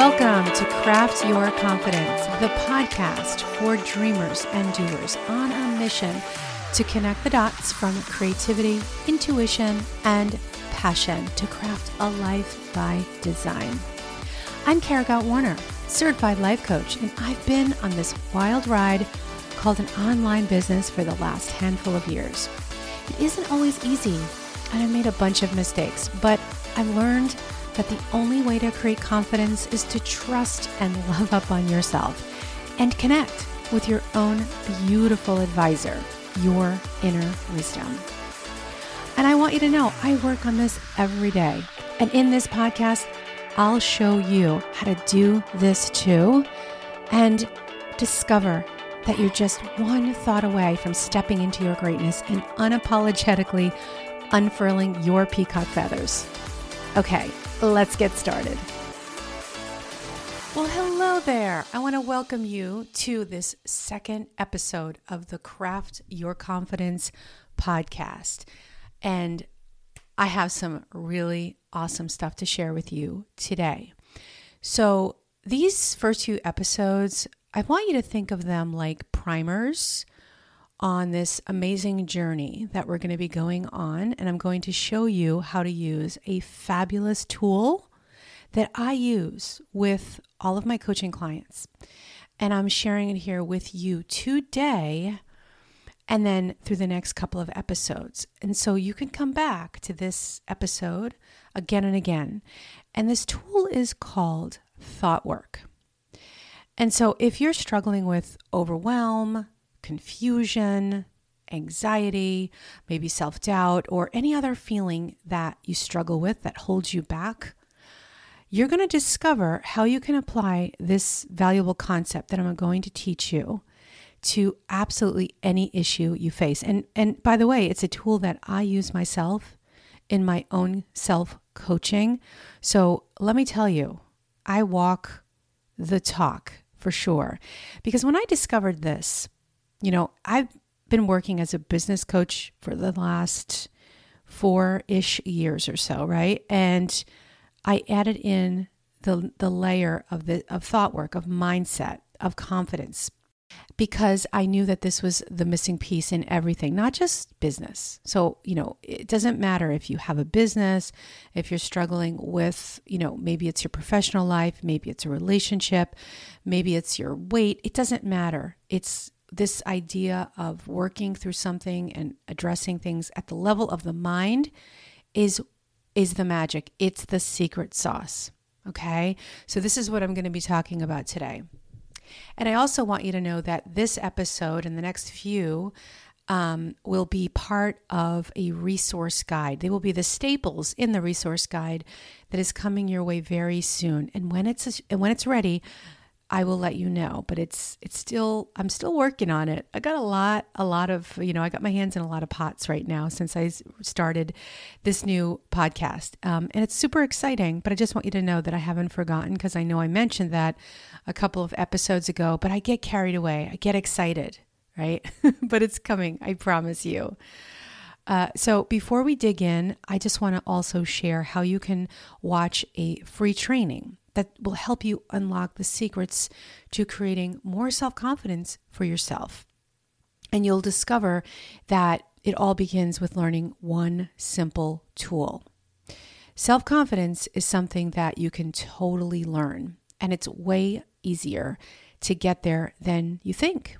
Welcome to Craft Your Confidence, the podcast for dreamers and doers on a mission to connect the dots from creativity, intuition, and passion to craft a life by design. I'm Kara Gott Warner, certified life coach, and I've been on this wild ride called an online business for the last handful of years. It isn't always easy, and I've made a bunch of mistakes, but I've learned that the only way to create confidence is to trust and love up on yourself and connect with your own beautiful advisor, your inner wisdom. And I want you to know I work on this every day. And in this podcast, I'll show you how to do this too and discover that you're just one thought away from stepping into your greatness and unapologetically unfurling your peacock feathers. Okay, let's get started. Well, hello there. I want to welcome you to this second episode of the Craft Your Confidence podcast. And I have some really awesome stuff to share with you today. So, these first few episodes, I want you to think of them like primers on this amazing journey that we're going to be going on. And I'm going to show you how to use a fabulous tool that I use with all of my coaching clients. And I'm sharing it here with you today and then through the next couple of episodes. And so you can come back to this episode again and again. And this tool is called Thought Work. And so if you're struggling with overwhelm, confusion, anxiety, maybe self doubt, or any other feeling that you struggle with that holds you back, you're going to discover how you can apply this valuable concept that I'm going to teach you to absolutely any issue you face. And and by the way, it's a tool that I use myself in my own self coaching. So, let me tell you, I walk the talk for sure. Because when I discovered this, you know, I've been working as a business coach for the last four ish years or so, right? And I added in the the layer of the of thought work, of mindset, of confidence, because I knew that this was the missing piece in everything, not just business. So, you know, it doesn't matter if you have a business, if you're struggling with, you know, maybe it's your professional life, maybe it's a relationship, maybe it's your weight. It doesn't matter. It's this idea of working through something and addressing things at the level of the mind is is the magic. It's the secret sauce. Okay? So this is what I'm going to be talking about today. And I also want you to know that this episode and the next few um, will be part of a resource guide. They will be the staples in the resource guide that is coming your way very soon. And when it's and when it's ready, I will let you know. But it's it's still I'm still working on it. I got a lot a lot of you know I got my hands in a lot of pots right now since I started this new podcast, um, and it's super exciting. But I just want you to know that I haven't forgotten because I know I mentioned that a couple of episodes ago. But I get carried away. I get excited, right? but it's coming. I promise you. Uh, so, before we dig in, I just want to also share how you can watch a free training that will help you unlock the secrets to creating more self confidence for yourself. And you'll discover that it all begins with learning one simple tool. Self confidence is something that you can totally learn, and it's way easier to get there than you think.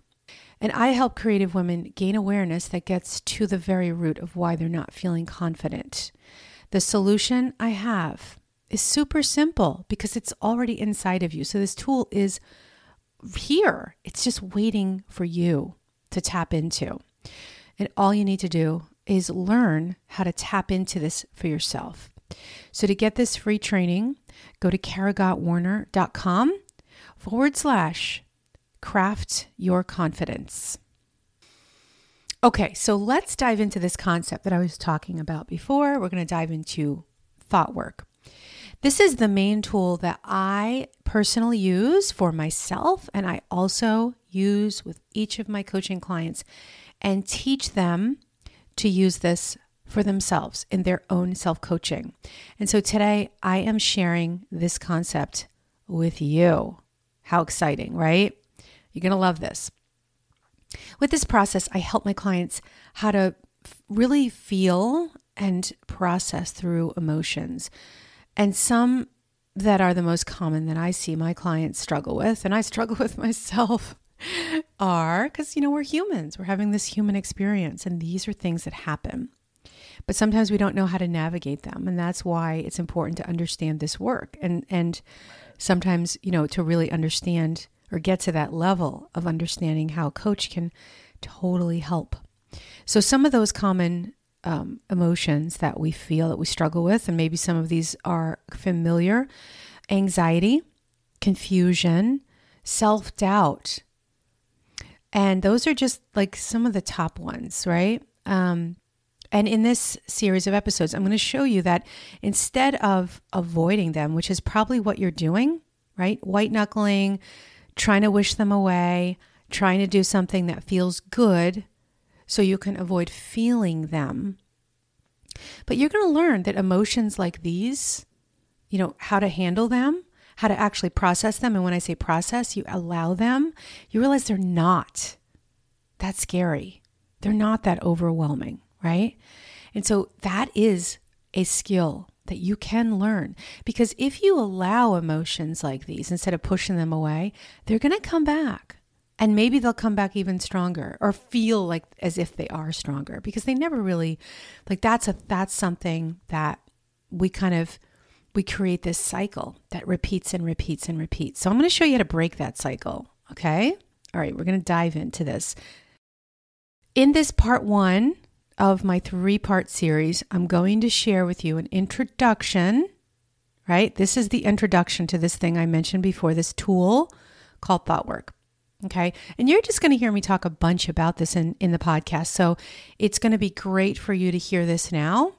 And I help creative women gain awareness that gets to the very root of why they're not feeling confident. The solution I have is super simple because it's already inside of you. So this tool is here. It's just waiting for you to tap into. And all you need to do is learn how to tap into this for yourself. So to get this free training, go to karagottwarner.com forward slash craft your confidence. Okay, so let's dive into this concept that I was talking about before. We're going to dive into thought work. This is the main tool that I personally use for myself, and I also use with each of my coaching clients and teach them to use this for themselves in their own self coaching. And so today I am sharing this concept with you. How exciting, right? You're going to love this. With this process, I help my clients how to really feel and process through emotions. And some that are the most common that I see my clients struggle with, and I struggle with myself, are because, you know, we're humans, we're having this human experience, and these are things that happen. But sometimes we don't know how to navigate them. And that's why it's important to understand this work. And, and sometimes, you know, to really understand or get to that level of understanding how coach can totally help. So, some of those common um, emotions that we feel that we struggle with, and maybe some of these are familiar anxiety, confusion, self doubt. And those are just like some of the top ones, right? Um, and in this series of episodes, I'm going to show you that instead of avoiding them, which is probably what you're doing, right? White knuckling, trying to wish them away, trying to do something that feels good so you can avoid feeling them. But you're going to learn that emotions like these, you know, how to handle them, how to actually process them. And when I say process, you allow them, you realize they're not that scary. They're not that overwhelming, right? And so that is a skill that you can learn. Because if you allow emotions like these instead of pushing them away, they're going to come back. And maybe they'll come back even stronger or feel like as if they are stronger because they never really like that's a that's something that we kind of we create this cycle that repeats and repeats and repeats. So I'm going to show you how to break that cycle, okay? All right, we're going to dive into this. In this part 1, of my three part series, I'm going to share with you an introduction, right? This is the introduction to this thing I mentioned before, this tool called thought work. Okay. And you're just going to hear me talk a bunch about this in, in the podcast. So it's going to be great for you to hear this now.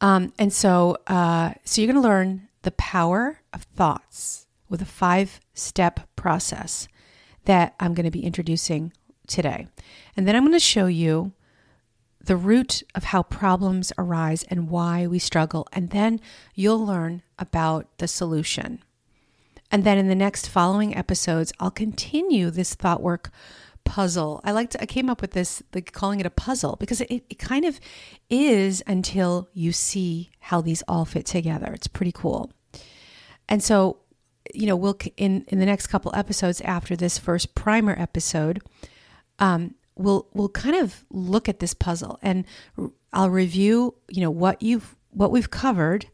Um, and so, uh, so you're going to learn the power of thoughts with a five step process that I'm going to be introducing today. And then I'm going to show you the root of how problems arise and why we struggle. And then you'll learn about the solution. And then in the next following episodes, I'll continue this thought work puzzle. I like to, I came up with this, like calling it a puzzle because it, it kind of is until you see how these all fit together. It's pretty cool. And so, you know, we'll, in, in the next couple episodes after this first primer episode, um, we'll we'll kind of look at this puzzle and I'll review, you know, what you've what we've covered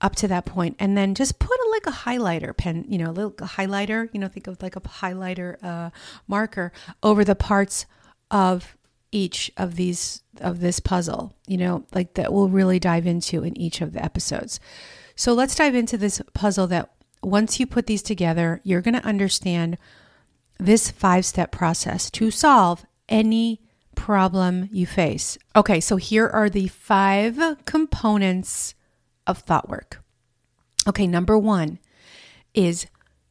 up to that point and then just put a, like a highlighter pen, you know, a little highlighter, you know, think of like a highlighter uh, marker over the parts of each of these of this puzzle, you know, like that we'll really dive into in each of the episodes. So let's dive into this puzzle that once you put these together, you're going to understand this five step process to solve any problem you face. Okay, so here are the five components of thought work. Okay, number one is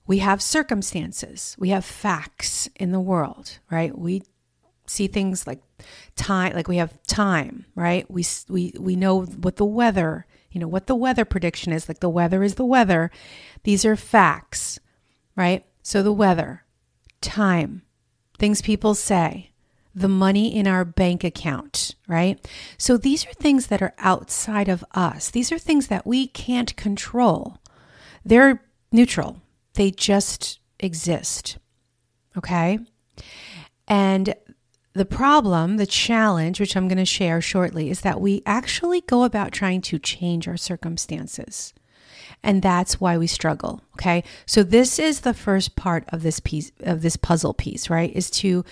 we have circumstances, we have facts in the world, right? We see things like time, like we have time, right? We we we know what the weather, you know, what the weather prediction is. Like the weather is the weather. These are facts, right? So the weather, time, things people say, the money in our bank account, right? So these are things that are outside of us. These are things that we can't control. They're neutral, they just exist. Okay? And the problem, the challenge, which I'm going to share shortly, is that we actually go about trying to change our circumstances. And that's why we struggle. Okay. So this is the first part of this piece of this puzzle piece, right? Is to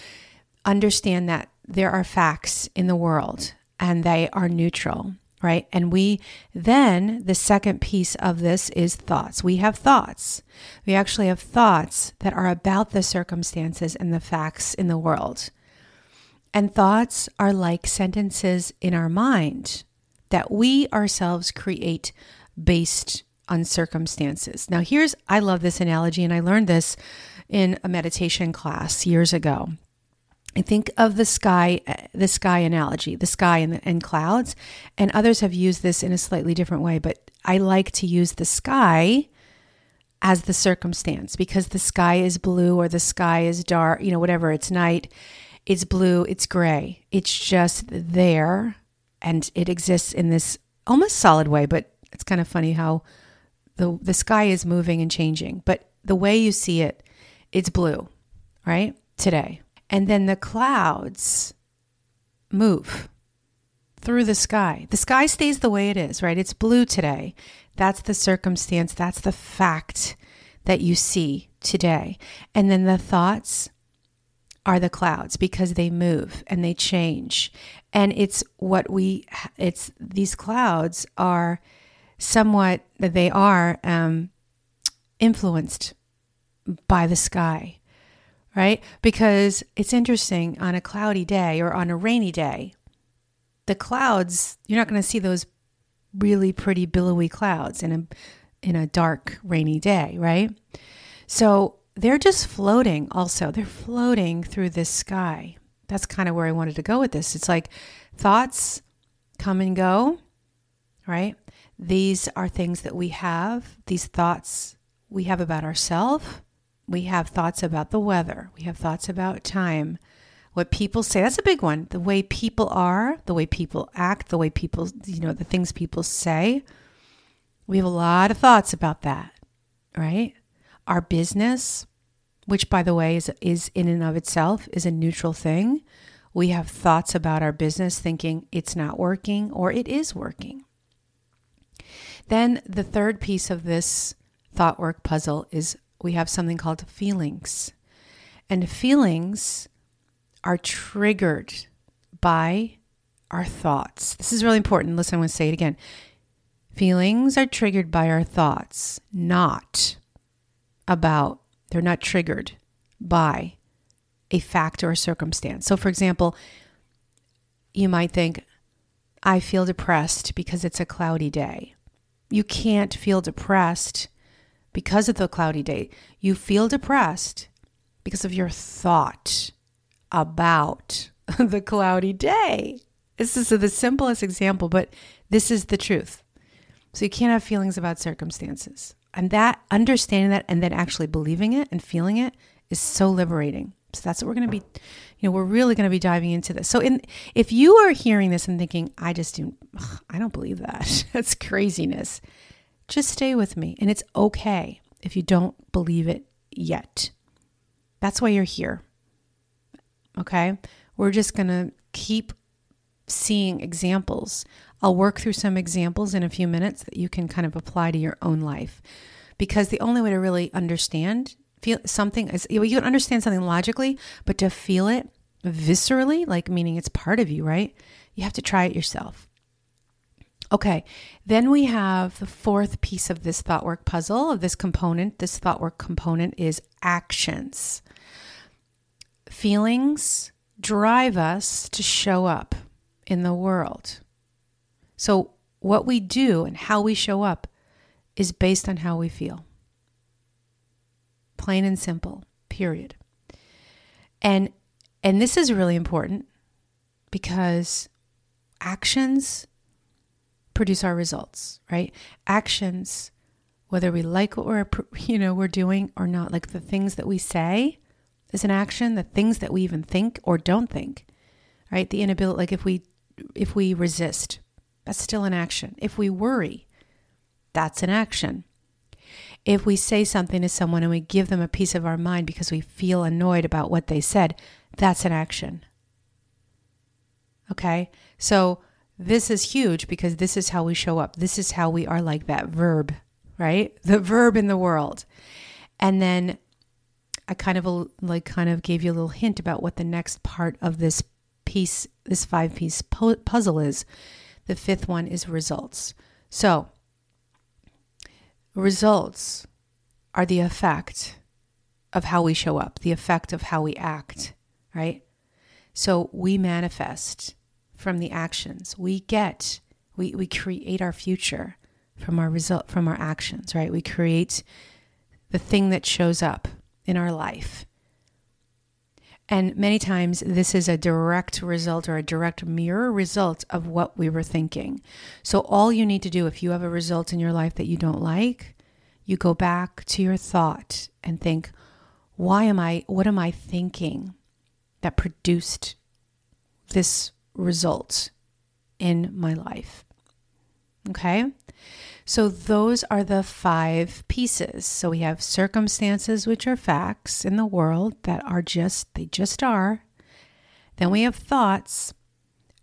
understand that there are facts in the world and they are neutral, right? And we then, the second piece of this is thoughts. We have thoughts. We actually have thoughts that are about the circumstances and the facts in the world. And thoughts are like sentences in our mind that we ourselves create based on circumstances. Now, here's, I love this analogy, and I learned this in a meditation class years ago. I think of the sky, uh, the sky analogy, the sky and, and clouds, and others have used this in a slightly different way. But I like to use the sky as the circumstance because the sky is blue or the sky is dark, you know, whatever, it's night, it's blue, it's gray. It's just there and it exists in this almost solid way, but it's kind of funny how the the sky is moving and changing, but the way you see it, it's blue, right? Today. And then the clouds move through the sky. The sky stays the way it is, right? It's blue today. That's the circumstance, that's the fact that you see today. And then the thoughts are the clouds because they move and they change. And it's what we, it's these clouds are somewhat, they are um, influenced by the sky, right? Because it's interesting on a cloudy day or on a rainy day, the clouds, you're not going to see those really pretty billowy clouds in a in a dark rainy day, right? So they're just floating also. They're floating through this sky. That's kind of where I wanted to go with this. It's like thoughts come and go, right? These are things that we have, these thoughts we have about ourselves. We have thoughts about the weather. We have thoughts about time. What people say, that's a big one. The way people are, the way people act, the way people, you know, the things people say. We have a lot of thoughts about that, right? Our business, which by the way is is in and of itself is a neutral thing. We have thoughts about our business thinking it's not working or it is working. Then the third piece of this thought work puzzle is we have something called feelings. And feelings are triggered by our thoughts. This is really important. Listen, I'm going to say it again. Feelings are triggered by our thoughts, not about, they're not triggered by a fact or a circumstance. So, for example, you might think, I feel depressed because it's a cloudy day. You can't feel depressed because of the cloudy day. You feel depressed because of your thought about the cloudy day. This is the simplest example, but this is the truth. So you can't have feelings about circumstances. And that understanding that and then actually believing it and feeling it is so liberating. So that's what we're going to be, you know, we're really going to be diving into this. So in if you are hearing this and thinking, I just do, ugh, I don't believe that. that's craziness. Just stay with me. And it's okay if you don't believe it yet. That's why you're here. Okay? We're just going to keep seeing examples. I'll work through some examples in a few minutes that you can kind of apply to your own life. Because the only way to really understand feel something is you can understand something logically, but to feel it viscerally, like meaning it's part of you, right? You have to try it yourself. Okay, then we have the fourth piece of this thought work puzzle, of this component. This thought work component is actions. Feelings drive us to show up in the world. So, what we do and how we show up is based on how we feel. Plain and simple, period. And and this is really important because actions produce our results, right? Actions, whether we like what we're, you know, we're doing or not, like the things that we say is an action, the things that we even think or don't think, right? The inability, like if we, if we resist, that's still an action. If we worry, that's an action. If we say something to someone and we give them a piece of our mind because we feel annoyed about what they said, that's an action. Okay? So this is huge because this is how we show up. This is how we are like that verb, right? The verb in the world. And then I kind of like kind of gave you a little hint about what the next part of this piece, this five piece puzzle is. The fifth one is results. So, results are the effect of how we show up, the effect of how we act, right? So we manifest from the actions. We get, we, we create our future from our result, from our actions, right? We create the thing that shows up in our life. And many times, this is a direct result or a direct mirror result of what we were thinking. So, all you need to do if you have a result in your life that you don't like, you go back to your thought and think, why am I, what am I thinking that produced this result in my life? Okay. So those are the five pieces. So we have circumstances, which are facts in the world that are just, they just are. Then we have thoughts,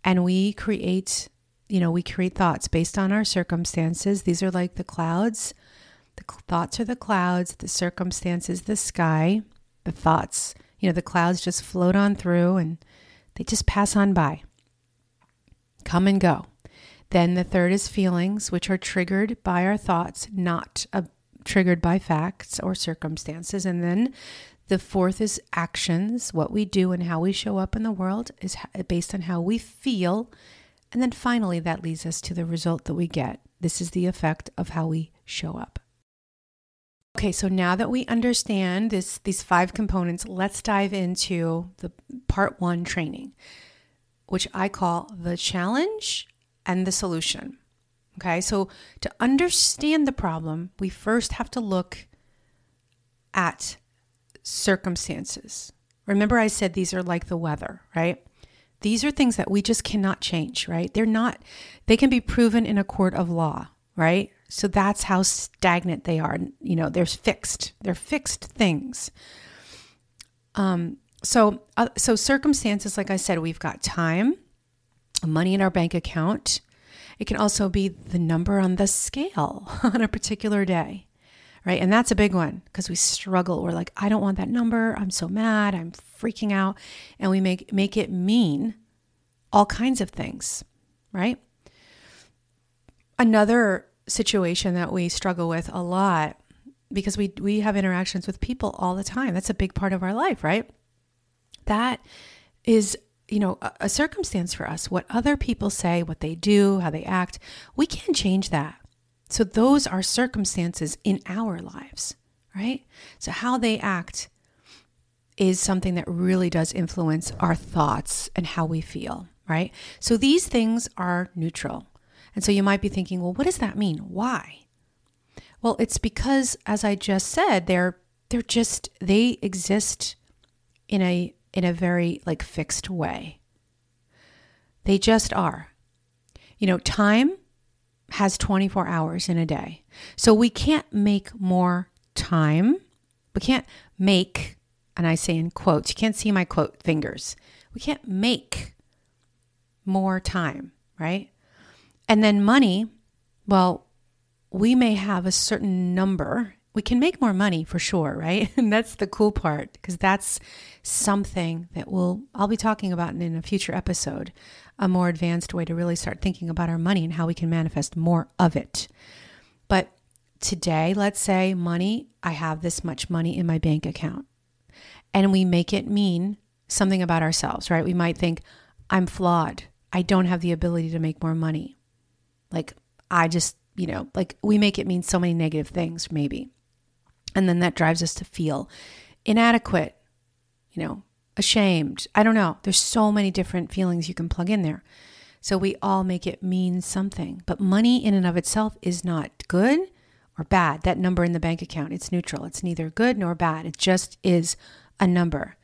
and we create, you know, we create thoughts based on our circumstances. These are like the clouds. The thoughts are the clouds, the circumstances, the sky. The thoughts, you know, the clouds just float on through and they just pass on by, come and go. Then the third is feelings, which are triggered by our thoughts, not uh, triggered by facts or circumstances. And then the fourth is actions. What we do and how we show up in the world is based on how we feel. And then finally, that leads us to the result that we get. This is the effect of how we show up. Okay, so now that we understand this these five components, let's dive into the part 1 training, which I call the challenge and the solution. Okay, so to understand the problem, we first have to look at circumstances. Remember, I said these are like the weather, right? These are things that we just cannot change, right? They're not, they can be proven in a court of law, right? So that's how stagnant they are. You know, they're fixed, they're fixed things. Um, so, uh, so circumstances, like I said, we've got time, money in our bank account. It can also be the number on the scale on a particular day, right? And that's a big one because we struggle. We're like, I don't want that number. I'm so mad. I'm freaking out. And we make, make it mean all kinds of things, right? Another situation that we struggle with a lot because we, we have interactions with people all the time. That's a big part of our life, right? That is you know, a, a circumstance for us. What other people say, what they do, how they act, we can't change that. So those are circumstances in our lives, right? So how they act is something that really does influence our thoughts and how we feel, right? So these things are neutral. And so you might be thinking, well, what does that mean? Why? Well, it's because as I just said, they're they're just they exist in a in a very like fixed way. They just are. You know, time has 24 hours in a day. So we can't make more time. We can't make, and I say in quotes, you can't see my quote fingers. We can't make more time, right? And then money, well, we may have a certain number we can make more money for sure, right? And that's the cool part because that's something that we'll I'll be talking about in a future episode, a more advanced way to really start thinking about our money and how we can manifest more of it. But today, let's say money, I have this much money in my bank account. And we make it mean something about ourselves, right? We might think I'm flawed. I don't have the ability to make more money. Like I just, you know, like we make it mean so many negative things maybe. And then that drives us to feel inadequate, you know, ashamed. I don't know. There's so many different feelings you can plug in there. So we all make it mean something. But money in and of itself is not good or bad. That number in the bank account, it's neutral. It's neither good nor bad. It just is a number.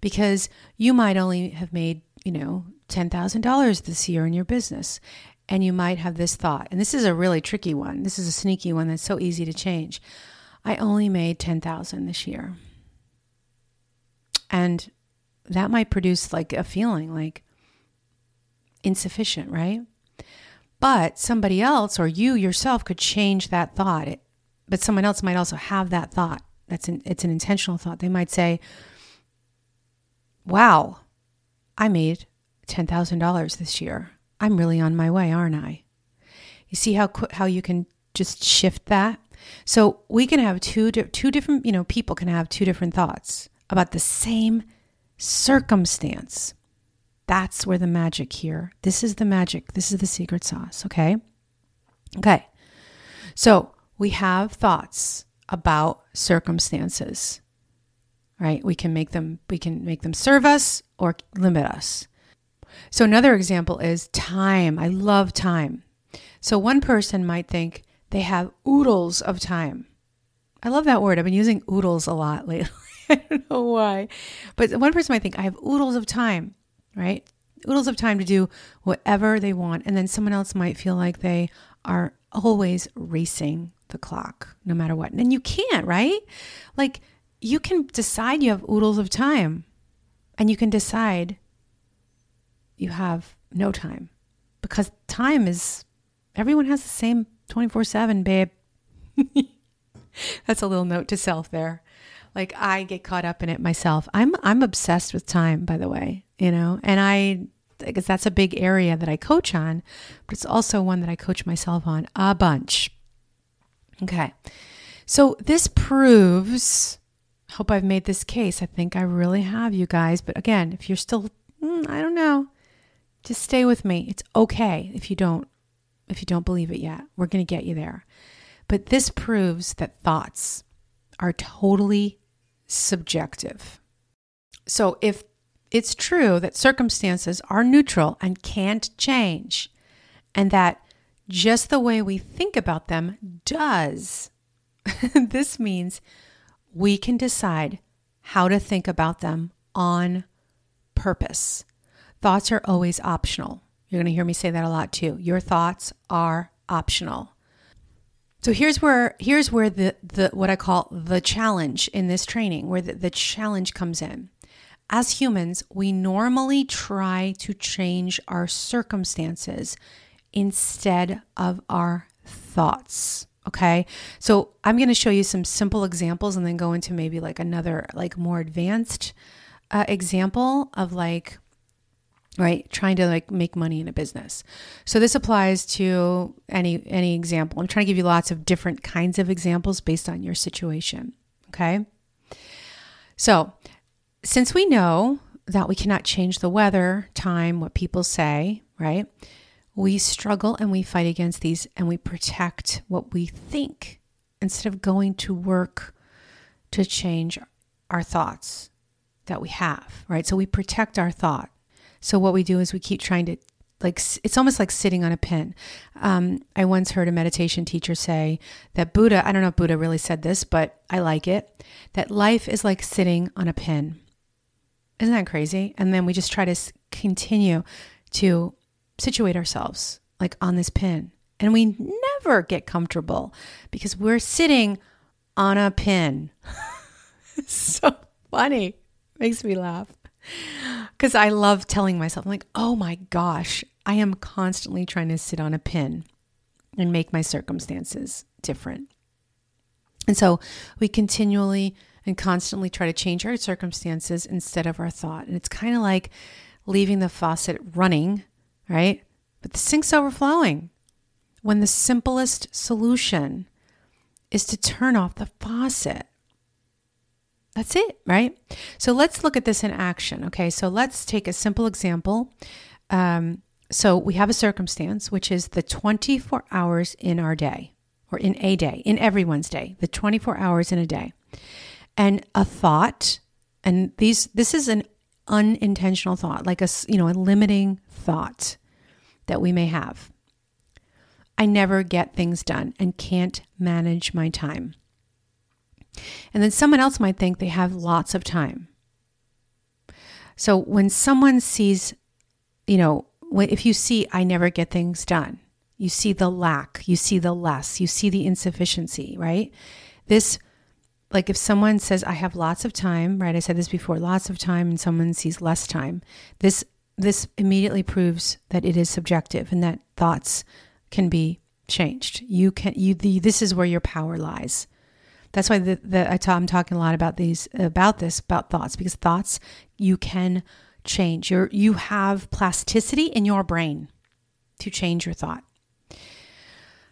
Because you might only have made, you know, $10,000 this year in your business. And you might have this thought. And this is a really tricky one. This is a sneaky one that's so easy to change. I only made 10,000 this year. And that might produce like a feeling like insufficient, right? But somebody else or you yourself could change that thought. It, but someone else might also have that thought. That's an, it's an intentional thought. They might say, "Wow, I made $10,000 this year. I'm really on my way, aren't I?" You see how how you can just shift that so we can have two two different, you know, people can have two different thoughts about the same circumstance. That's where the magic here. This is the magic. This is the secret sauce, okay? Okay. So, we have thoughts about circumstances. Right? We can make them we can make them serve us or limit us. So another example is time. I love time. So one person might think, they have oodles of time. I love that word. I've been using oodles a lot lately. I don't know why. But one person might think I have oodles of time, right? Oodles of time to do whatever they want. And then someone else might feel like they are always racing the clock no matter what. And you can't, right? Like you can decide you have oodles of time and you can decide you have no time because time is everyone has the same 24/7 babe. That's a little note to self there. Like I get caught up in it myself. I'm I'm obsessed with time by the way you know? And I because that's a big area that I coach on but it's also one that I coach myself on a bunch. Okay. So this proves hope I've made this case. I think I really have you guys. But again if you're still mm, I don't know. Just stay with me. It's okay if you don't if you don't believe it yet. We're going to get you there. But this proves that thoughts are totally subjective. So if it's true that circumstances are neutral and can't change, and that just the way we think about them does, this means we can decide how to think about them on purpose. Thoughts are always optional. You're going to hear me say that a lot too. Your thoughts are optional. So here's where here's where the the what I call the challenge in this training, where the, the challenge comes in. As humans, we normally try to change our circumstances instead of our thoughts. Okay. So I'm going to show you some simple examples and then go into maybe like another, like more advanced uh, example of like right? Trying to like make money in a business. So this applies to any any example. I'm trying to give you lots of different kinds of examples based on your situation okay? So since we know that we cannot change the weather time what people say right? We struggle and we fight against these and we protect what we think instead of going to work to change our thoughts that we have right? So we protect our thought so what we do is we keep trying to like it's almost like sitting on a pin. Um, I once heard a meditation teacher say that Buddha, I don't know if Buddha really said this, but I like it, that life is like sitting on a pin. Isn't that crazy? And then we just try to continue to situate ourselves like on this pin. And we never get comfortable because we're sitting on a pin. It's so funny. Makes me laugh. Because I love telling myself, I'm like, oh my gosh, I am constantly trying to sit on a pin and make my circumstances different. And so we continually and constantly try to change our circumstances instead of our thought. And it's kind of like leaving the faucet running, right? But the sink's overflowing. When the simplest solution is to turn off the faucet. That's it, right? So let's look at this in action. Okay, so let's take a simple example. Um, so we have a circumstance, which is the 24 hours in our day, or in a day, in everyone's day, the 24 hours in a day, and a thought. And these, this is an unintentional thought, like a you know a limiting thought that we may have. I never get things done and can't manage my time. And then someone else might think they have lots of time. So when someone sees, you know, if you see, I never get things done, you see the lack, you see the less, you see the insufficiency, right? This, like if someone says, I have lots of time, right? I said this before, lots of time, and someone sees less time. This, this immediately proves that it is subjective and that thoughts can be changed. You can, you, the, this is where your power lies. That's why the, the, I t- I'm talking a lot about these about this about thoughts because thoughts you can change. You you have plasticity in your brain to change your thought.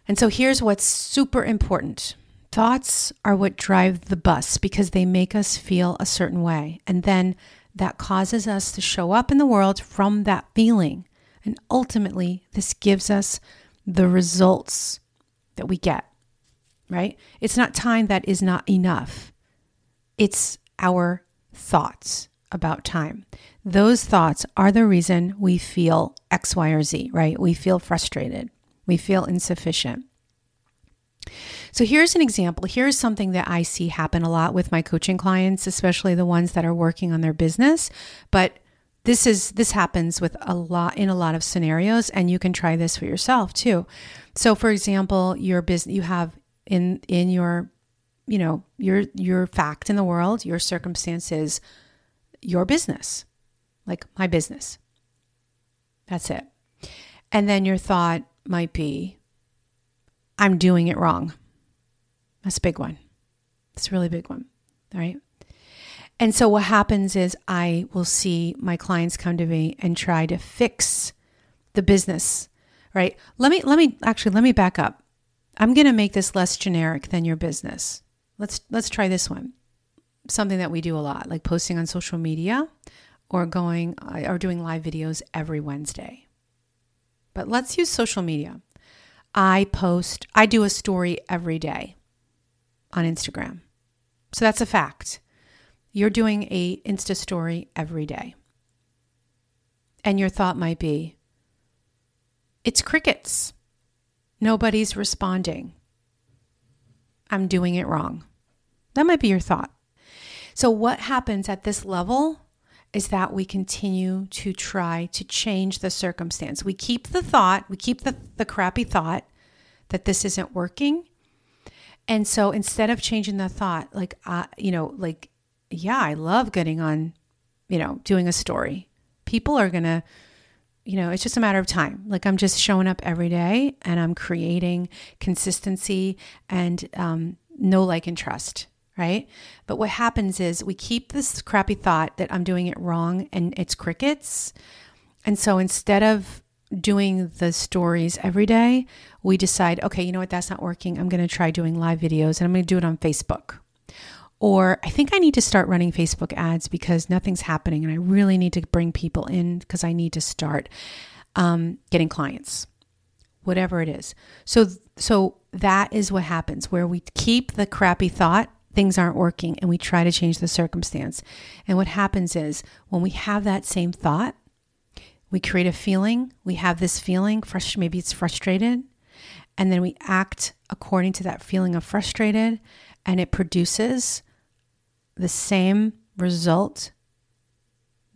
And so here's what's super important. Thoughts are what drive the bus because they make us feel a certain way. And then that causes us to show up in the world from that feeling. And ultimately, this gives us the results that we get right? It's not time that is not enough. It's our thoughts about time. Those thoughts are the reason we feel X, Y, or Z, right? We feel frustrated. We feel insufficient. So here's an example. Here's something that I see happen a lot with my coaching clients, especially the ones that are working on their business, but this is this happens with a lot in a lot of scenarios and you can try this for yourself too. So for example, your business you have in in your you know, your your fact in the world, your circumstances, your business. Like my business. That's it. And then your thought might be I'm doing it wrong. That's a big one. It's a really big one. All right. And so what happens is I will see my clients come to me and try to fix the business, right? Let me let me actually let me back up. I'm going to make this less generic than your business. Let's let's try this one. Something that we do a lot, like posting on social media or going uh, or doing live videos every Wednesday. But let's use social media. I post, I do a story every day on Instagram. So that's a fact. You're doing a Insta story every day. And your thought might be, it's crickets. Nobody's responding. I'm doing it wrong. That might be your thought. So, what happens at this level is that we continue to try to change the circumstance. We keep the thought, we keep the, the crappy thought that this isn't working. And so instead of changing the thought, like, uh, you know, like, yeah, I love getting on, you know, doing a story. People are going to, you know, it's just a matter of time. Like I'm just showing up every day and I'm creating consistency and um, know, like, and trust right? But what happens is we keep this crappy thought that I'm doing it wrong and it's crickets. And so instead of doing the stories every day, we decide, okay, you know what, that's not working. I'm going to try doing live videos and I'm going to do it on Facebook. Or I think I need to start running Facebook ads because nothing's happening and I really need to bring people in because I need to start um, getting clients whatever it is. So so that is what happens where we keep the crappy thought things aren't working and we try to change the circumstance. And what happens is when we have that same thought, we create a feeling, we have this feeling, frust- maybe it's frustrated, and then we act according to that feeling of frustrated, and it produces the same result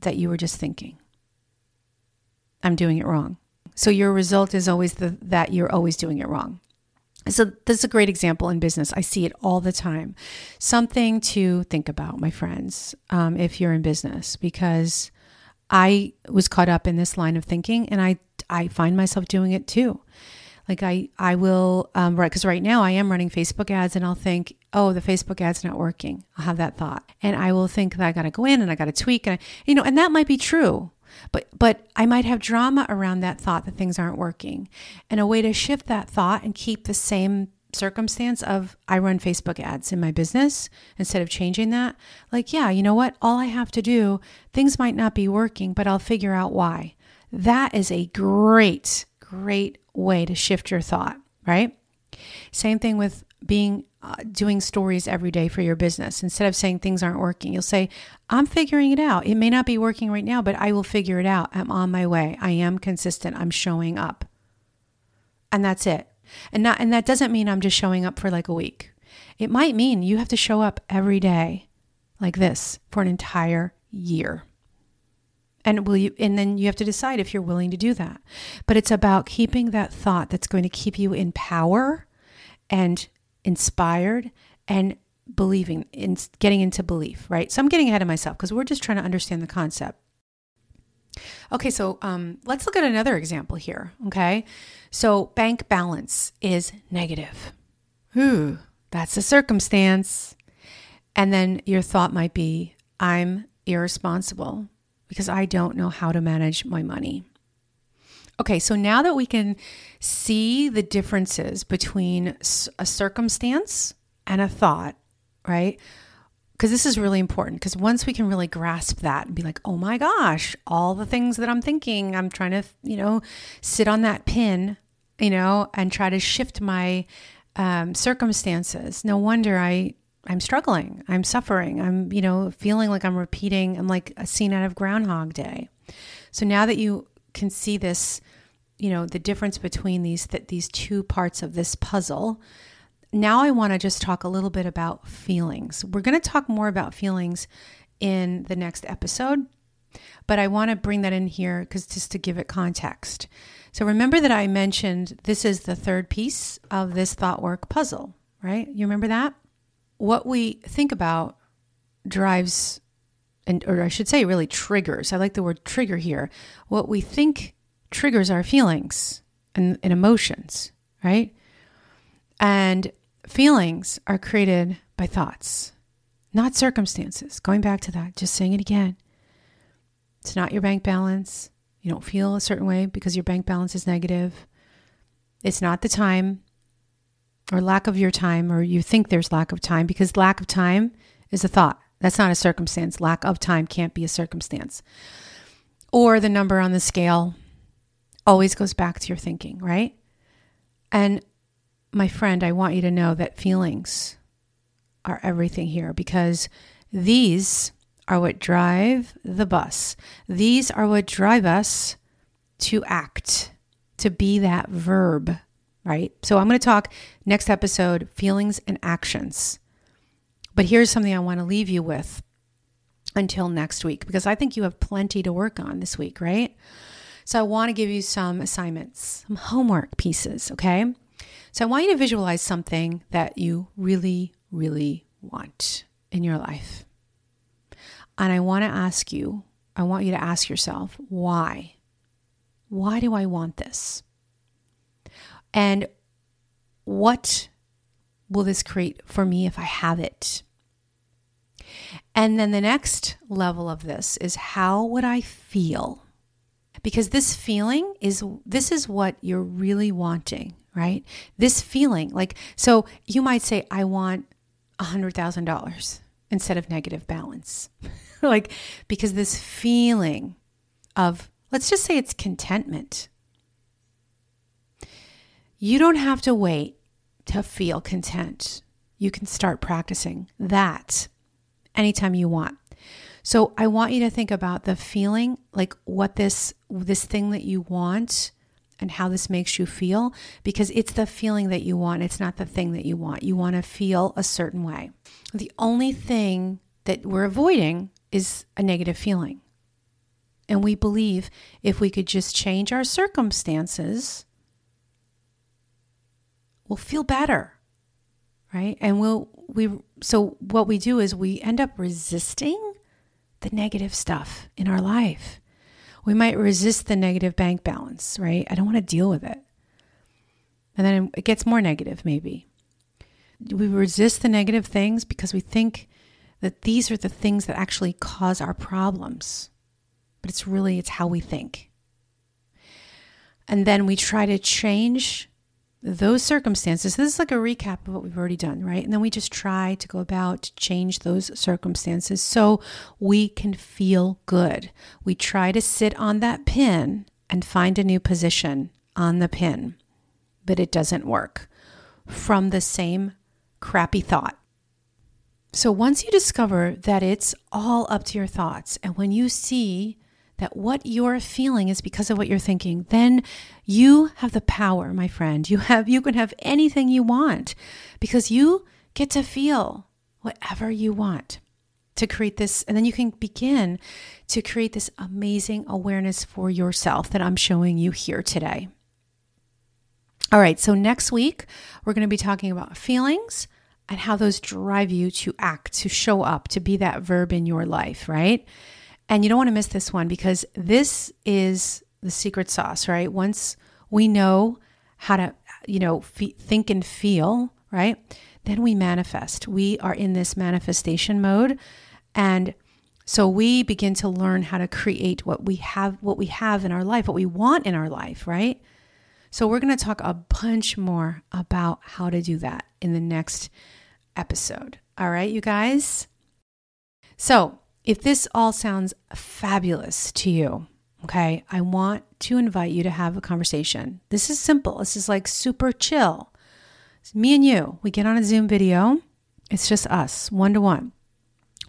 that you were just thinking. I'm doing it wrong. So your result is always the, that you're always doing it wrong. So, this is a great example in business. I see it all the time. Something to think about, my friends, um, if you're in business, because I was caught up in this line of thinking and I, I find myself doing it too. Like I, I will, um, right. Cause right now I am running Facebook ads and I'll think, oh, the Facebook ad's not working. I'll have that thought and I will think that I got to go in and I got to tweak and I, you know, and that might be true. But but I might have drama around that thought that things aren't working. And a way to shift that thought and keep the same circumstance of I run Facebook ads in my business instead of changing that, like, yeah, you know what? All I have to do, things might not be working, but I'll figure out why. That is a great, great way to shift your thought, right? Same thing with being uh, doing stories every day for your business. Instead of saying things aren't working, you'll say, I'm figuring it out. It may not be working right now, but I will figure it out. I'm on my way. I am consistent. I'm showing up. And that's it. And not and that doesn't mean I'm just showing up for like a week. It might mean you have to show up every day like this for an entire year. And will you and then you have to decide if you're willing to do that. But it's about keeping that thought that's going to keep you in power and inspired and believing in getting into belief, right? So I'm getting ahead of myself because we're just trying to understand the concept. Okay, so um, let's look at another example here. Okay, so bank balance is negative. Ooh, that's a circumstance. And then your thought might be, I'm irresponsible because I don't know how to manage my money. Okay, so now that we can see the differences between a circumstance and a thought, right? Because this is really important. Because once we can really grasp that and be like, oh my gosh, all the things that I'm thinking, I'm trying to, you know, sit on that pin, you know, and try to shift my um, circumstances. No wonder I I'm struggling. I'm suffering. I'm, you know, feeling like I'm repeating. I'm like a scene out of Groundhog Day. So now that you can see this, you know, the difference between these that these two parts of this puzzle, now I want to just talk a little bit about feelings. We're going to talk more about feelings in the next episode, but I want to bring that in here because just to give it context. So remember that I mentioned this is the third piece of this thought work puzzle, right? You remember that? What we think about drives and or I should say really triggers. I like the word trigger here. What we think triggers our feelings and, and emotions, right? And feelings are created by thoughts, not circumstances. Going back to that, just saying it again. It's not your bank balance. You don't feel a certain way because your bank balance is negative. It's not the time or lack of your time, or you think there's lack of time because lack of time is a thought. That's not a circumstance. Lack of time can't be a circumstance. Or the number on the scale always goes back to your thinking, right? And my friend, I want you to know that feelings are everything here because these are what drive the bus. These are what drive us to act, to be that verb, right? So I'm going to talk next episode feelings and actions. But here's something I want to leave you with until next week because I think you have plenty to work on this week, right? So I want to give you some assignments, some homework pieces, okay? So I want you to visualize something that you really, really want in your life. And I want to ask you, I want you to ask yourself, why? Why do I want this? And what will this create for me if I have it? And then the next level of this is how would I feel? Because this feeling is this is what you're really wanting, right? This feeling, like so you might say I want a $100,000 instead of negative balance. like because this feeling of let's just say it's contentment. You don't have to wait to feel content. You can start practicing that anytime you want. So I want you to think about the feeling, like what this this thing that you want and how this makes you feel because it's the feeling that you want, it's not the thing that you want. You want to feel a certain way. The only thing that we're avoiding is a negative feeling. And we believe if we could just change our circumstances, we'll feel better right? And we'll we so what we do is we end up resisting the negative stuff in our life. We might resist the negative bank balance, right? I don't want to deal with it. And then it gets more negative maybe. We resist the negative things because we think that these are the things that actually cause our problems. But it's really it's how we think. And then we try to change those circumstances, this is like a recap of what we've already done, right? And then we just try to go about to change those circumstances so we can feel good. We try to sit on that pin and find a new position on the pin, but it doesn't work from the same crappy thought. So once you discover that it's all up to your thoughts, and when you see that what you're feeling is because of what you're thinking, then you have the power, my friend. You have you can have anything you want because you get to feel whatever you want to create this and then you can begin to create this amazing awareness for yourself that I'm showing you here today. All right, so next week we're going to be talking about feelings and how those drive you to act, to show up, to be that verb in your life, right? And you don't want to miss this one because this is the secret sauce, right? Once we know how to, you know, f- think and feel, right? Then we manifest. We are in this manifestation mode. And so we begin to learn how to create what we have, what we have in our life, what we want in our life, right? So we're going to talk a bunch more about how to do that in the next episode. All right, you guys? So if this all sounds fabulous to you, okay, I want to invite you to have a conversation. This is simple. This is like super chill. It's me and you. We get on a Zoom video. It's just us, one to one.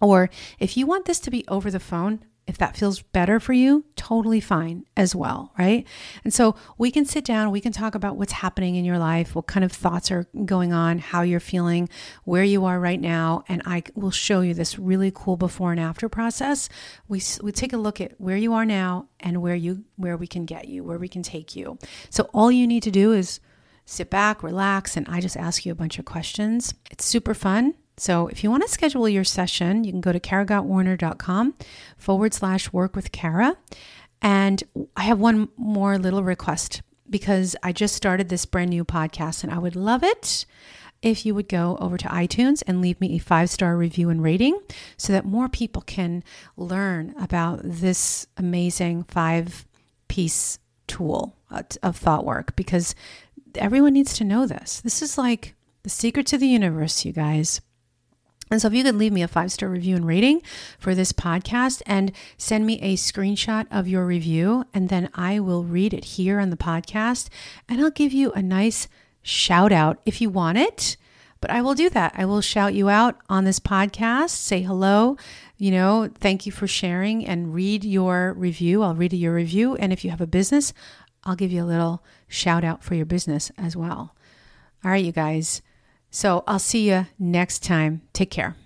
Or if you want this to be over the phone, if that feels better for you, totally fine as well, right? And so we can sit down, we can talk about what's happening in your life, what kind of thoughts are going on, how you're feeling, where you are right now, and I will show you this really cool before and after process. We we take a look at where you are now and where you where we can get you, where we can take you. So all you need to do is sit back, relax, and I just ask you a bunch of questions. It's super fun. So if you want to schedule your session, you can go to karagottwarner.com forward slash work with Kara. And I have one more little request because I just started this brand new podcast and I would love it if you would go over to iTunes and leave me a five star review and rating so that more people can learn about this amazing five piece tool of thought work because everyone needs to know this. This is like the secret to the universe, you guys. And so, if you could leave me a five star review and rating for this podcast and send me a screenshot of your review, and then I will read it here on the podcast and I'll give you a nice shout out if you want it. But I will do that. I will shout you out on this podcast, say hello, you know, thank you for sharing and read your review. I'll read your review. And if you have a business, I'll give you a little shout out for your business as well. All right, you guys. So I'll see you next time. Take care.